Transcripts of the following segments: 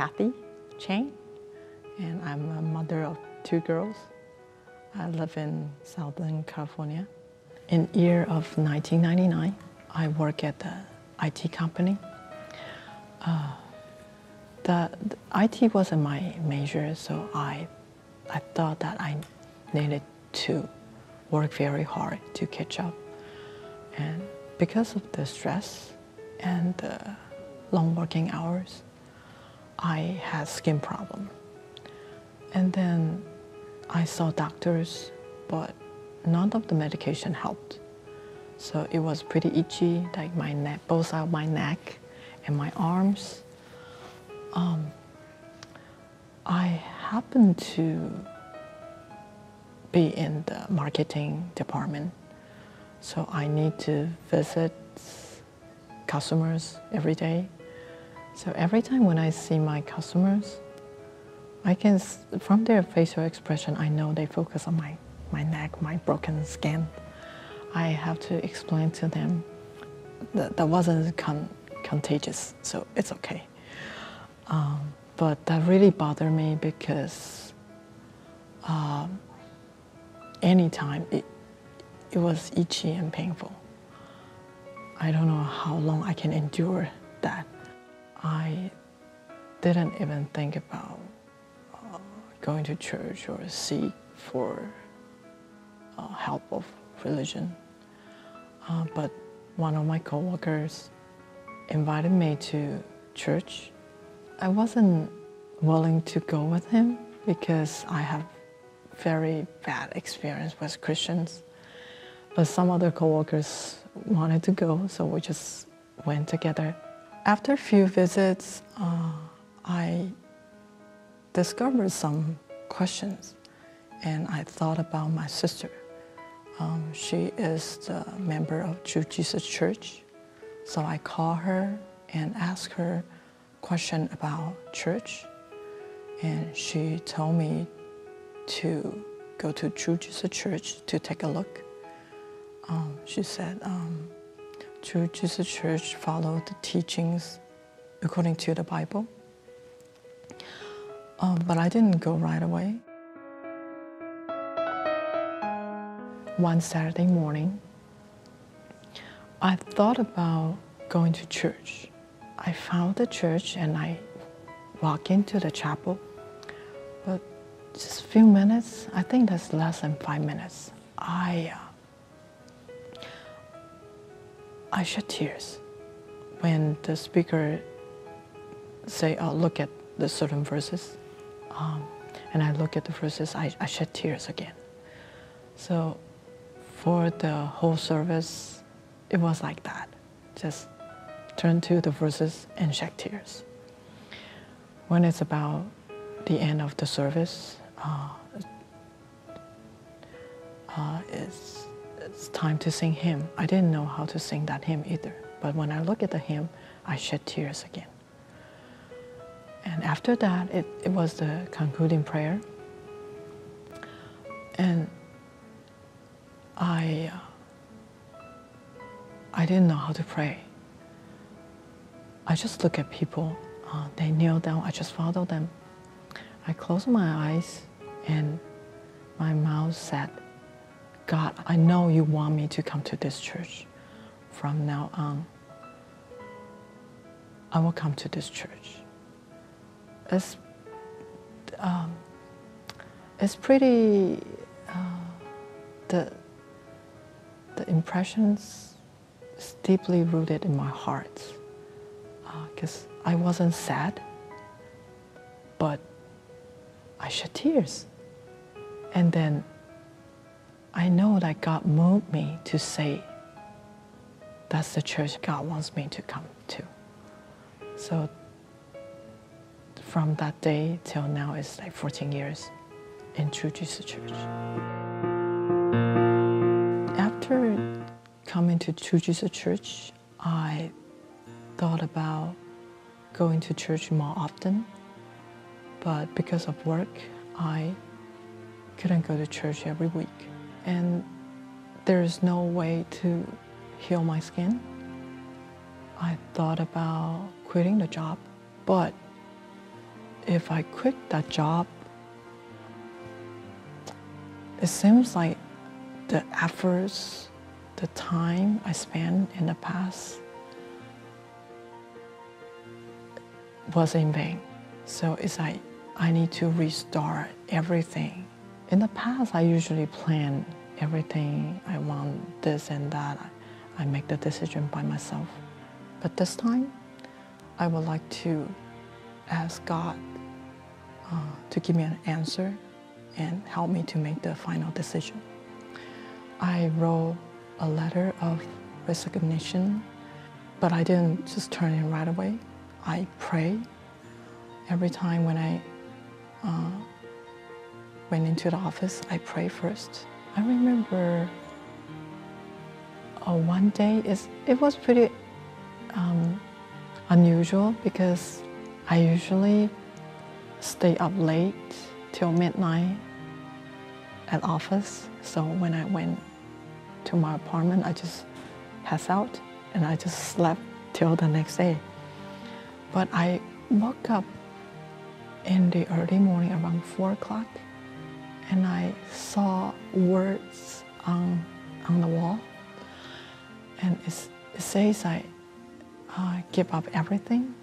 Kathy Chang, and I'm a mother of two girls. I live in Southern California. In year of 1999, I work at the IT company. Uh, the, the IT wasn't my major, so I, I thought that I needed to work very hard to catch up. And because of the stress and the long working hours, I had skin problem. And then I saw doctors, but none of the medication helped. So it was pretty itchy, like my neck, both sides of my neck and my arms. Um, I happened to be in the marketing department, so I need to visit customers every day. So every time when I see my customers, I can, from their facial expression, I know they focus on my, my neck, my broken skin. I have to explain to them that that wasn't con contagious, so it's okay. Um, but that really bothered me because um, anytime it, it was itchy and painful. I don't know how long I can endure that. I didn't even think about uh, going to church or seek for uh, help of religion. Uh, but one of my coworkers invited me to church. I wasn't willing to go with him because I have very bad experience with Christians. But some other coworkers wanted to go, so we just went together. After a few visits, uh, I discovered some questions, and I thought about my sister. Um, she is the member of True Jesus Church, so I called her and asked her question about church, and she told me to go to True Jesus Church to take a look. Um, she said, um, True Jesus Church follow the teachings according to the Bible. Um, but I didn't go right away. One Saturday morning, I thought about going to church. I found the church and I walked into the chapel. But just a few minutes, I think that's less than five minutes, I, uh, I shed tears when the speaker say, oh, look at the certain verses. Um, and I look at the verses, I, I shed tears again. So for the whole service, it was like that. Just turn to the verses and shed tears. When it's about the end of the service, uh, uh, it's, it's time to sing hymn. I didn't know how to sing that hymn either. But when I look at the hymn, I shed tears again. And after that, it, it was the concluding prayer. And I, uh, I didn't know how to pray. I just look at people. Uh, they kneel down. I just follow them. I closed my eyes and my mouth said, God, I know you want me to come to this church. From now on, I will come to this church. It's, um, it's pretty, uh, the, the impressions is deeply rooted in my heart. Because uh, I wasn't sad, but I shed tears. And then I know that God moved me to say, that's the church God wants me to come to. So from that day till now, it's like 14 years in True Jesus Church. After coming to True Jesus Church, I thought about going to church more often but because of work, I couldn't go to church every week. And there's no way to heal my skin. I thought about quitting the job, but if I quit that job, it seems like the efforts, the time I spent in the past was in vain. So it's like I need to restart everything. In the past, I usually plan everything. I want this and that. I make the decision by myself. But this time, I would like to ask God uh, to give me an answer and help me to make the final decision. I wrote a letter of resignation, but I didn't just turn it right away. I pray every time when I uh, went into the office, I pray first. I remember uh, one day is it was pretty um, unusual because I usually stay up late till midnight at office. So when I went to my apartment, I just pass out and I just slept till the next day. But I woke up in the early morning around four o'clock and I saw words on, on the wall. And it says I uh, give up everything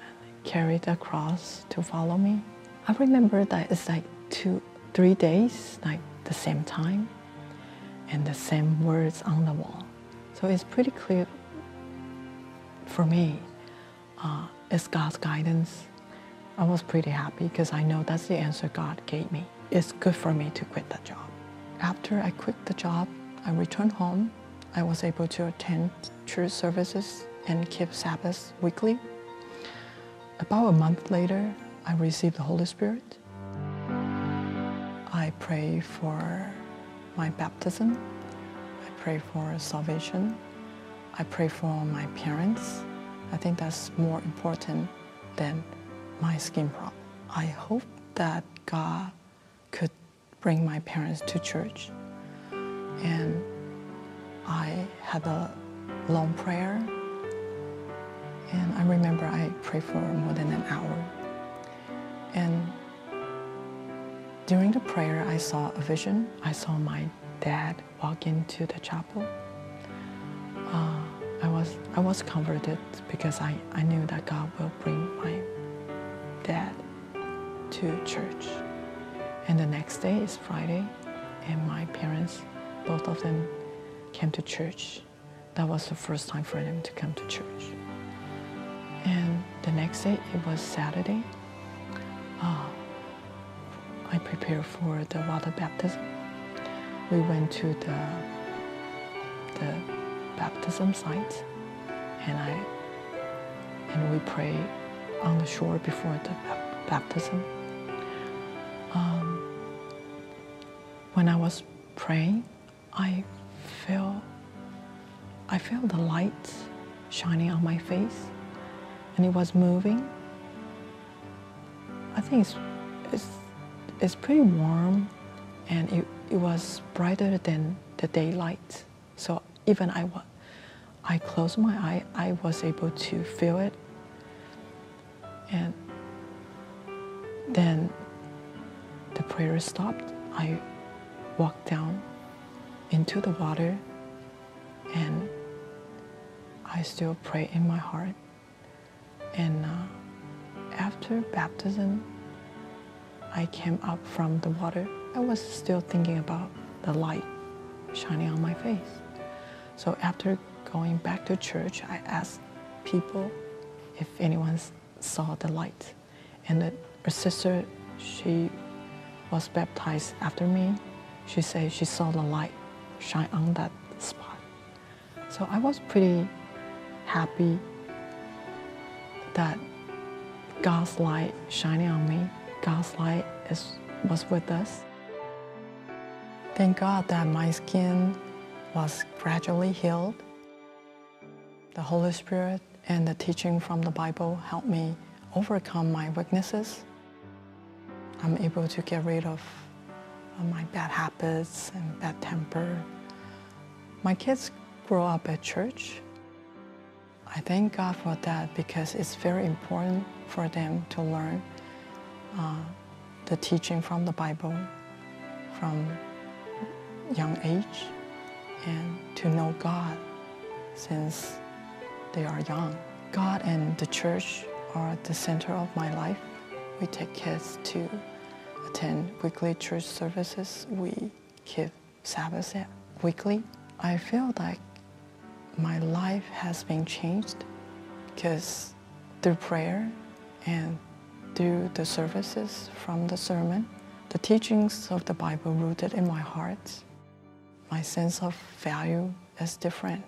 and carry the cross to follow me. I remember that it's like two, three days, like the same time and the same words on the wall. So it's pretty clear for me. Uh, it's God's guidance. I was pretty happy because I know that's the answer God gave me. It's good for me to quit that job. After I quit the job, I returned home. I was able to attend church services and keep Sabbath weekly. About a month later, I received the Holy Spirit. I pray for my baptism. I pray for salvation. I pray for my parents. I think that's more important than my skin problem. I hope that God bring my parents to church. And I had a long prayer. And I remember I prayed for more than an hour. And during the prayer, I saw a vision. I saw my dad walk into the chapel. Uh, I was I was converted because I, I knew that God will bring my dad to church. And the next day is Friday, and my parents, both of them, came to church. That was the first time for them to come to church. And the next day, it was Saturday. Uh, I prepared for the water baptism. We went to the the baptism site, and I and we prayed on the shore before the baptism. Was praying, I felt I felt the light shining on my face, and it was moving. I think it's it's, it's pretty warm, and it, it was brighter than the daylight. So even I, I closed my eye, I was able to feel it. And then the prayer stopped. I walked down into the water and I still pray in my heart. And uh, after baptism, I came up from the water. I was still thinking about the light shining on my face. So after going back to church, I asked people if anyone saw the light. And the, her sister, she was baptized after me. She said she saw the light shine on that spot. So I was pretty happy that God's light shining on me. God's light is, was with us. Thank God that my skin was gradually healed. The Holy Spirit and the teaching from the Bible helped me overcome my weaknesses. I'm able to get rid of my bad habits and bad temper. My kids grow up at church. I thank God for that because it's very important for them to learn uh, the teaching from the Bible from young age and to know God since they are young. God and the church are the center of my life. We take kids to attend weekly church services. We keep Sabbath weekly. I feel like my life has been changed because through prayer and through the services from the sermon, the teachings of the Bible rooted in my heart, my sense of value is different.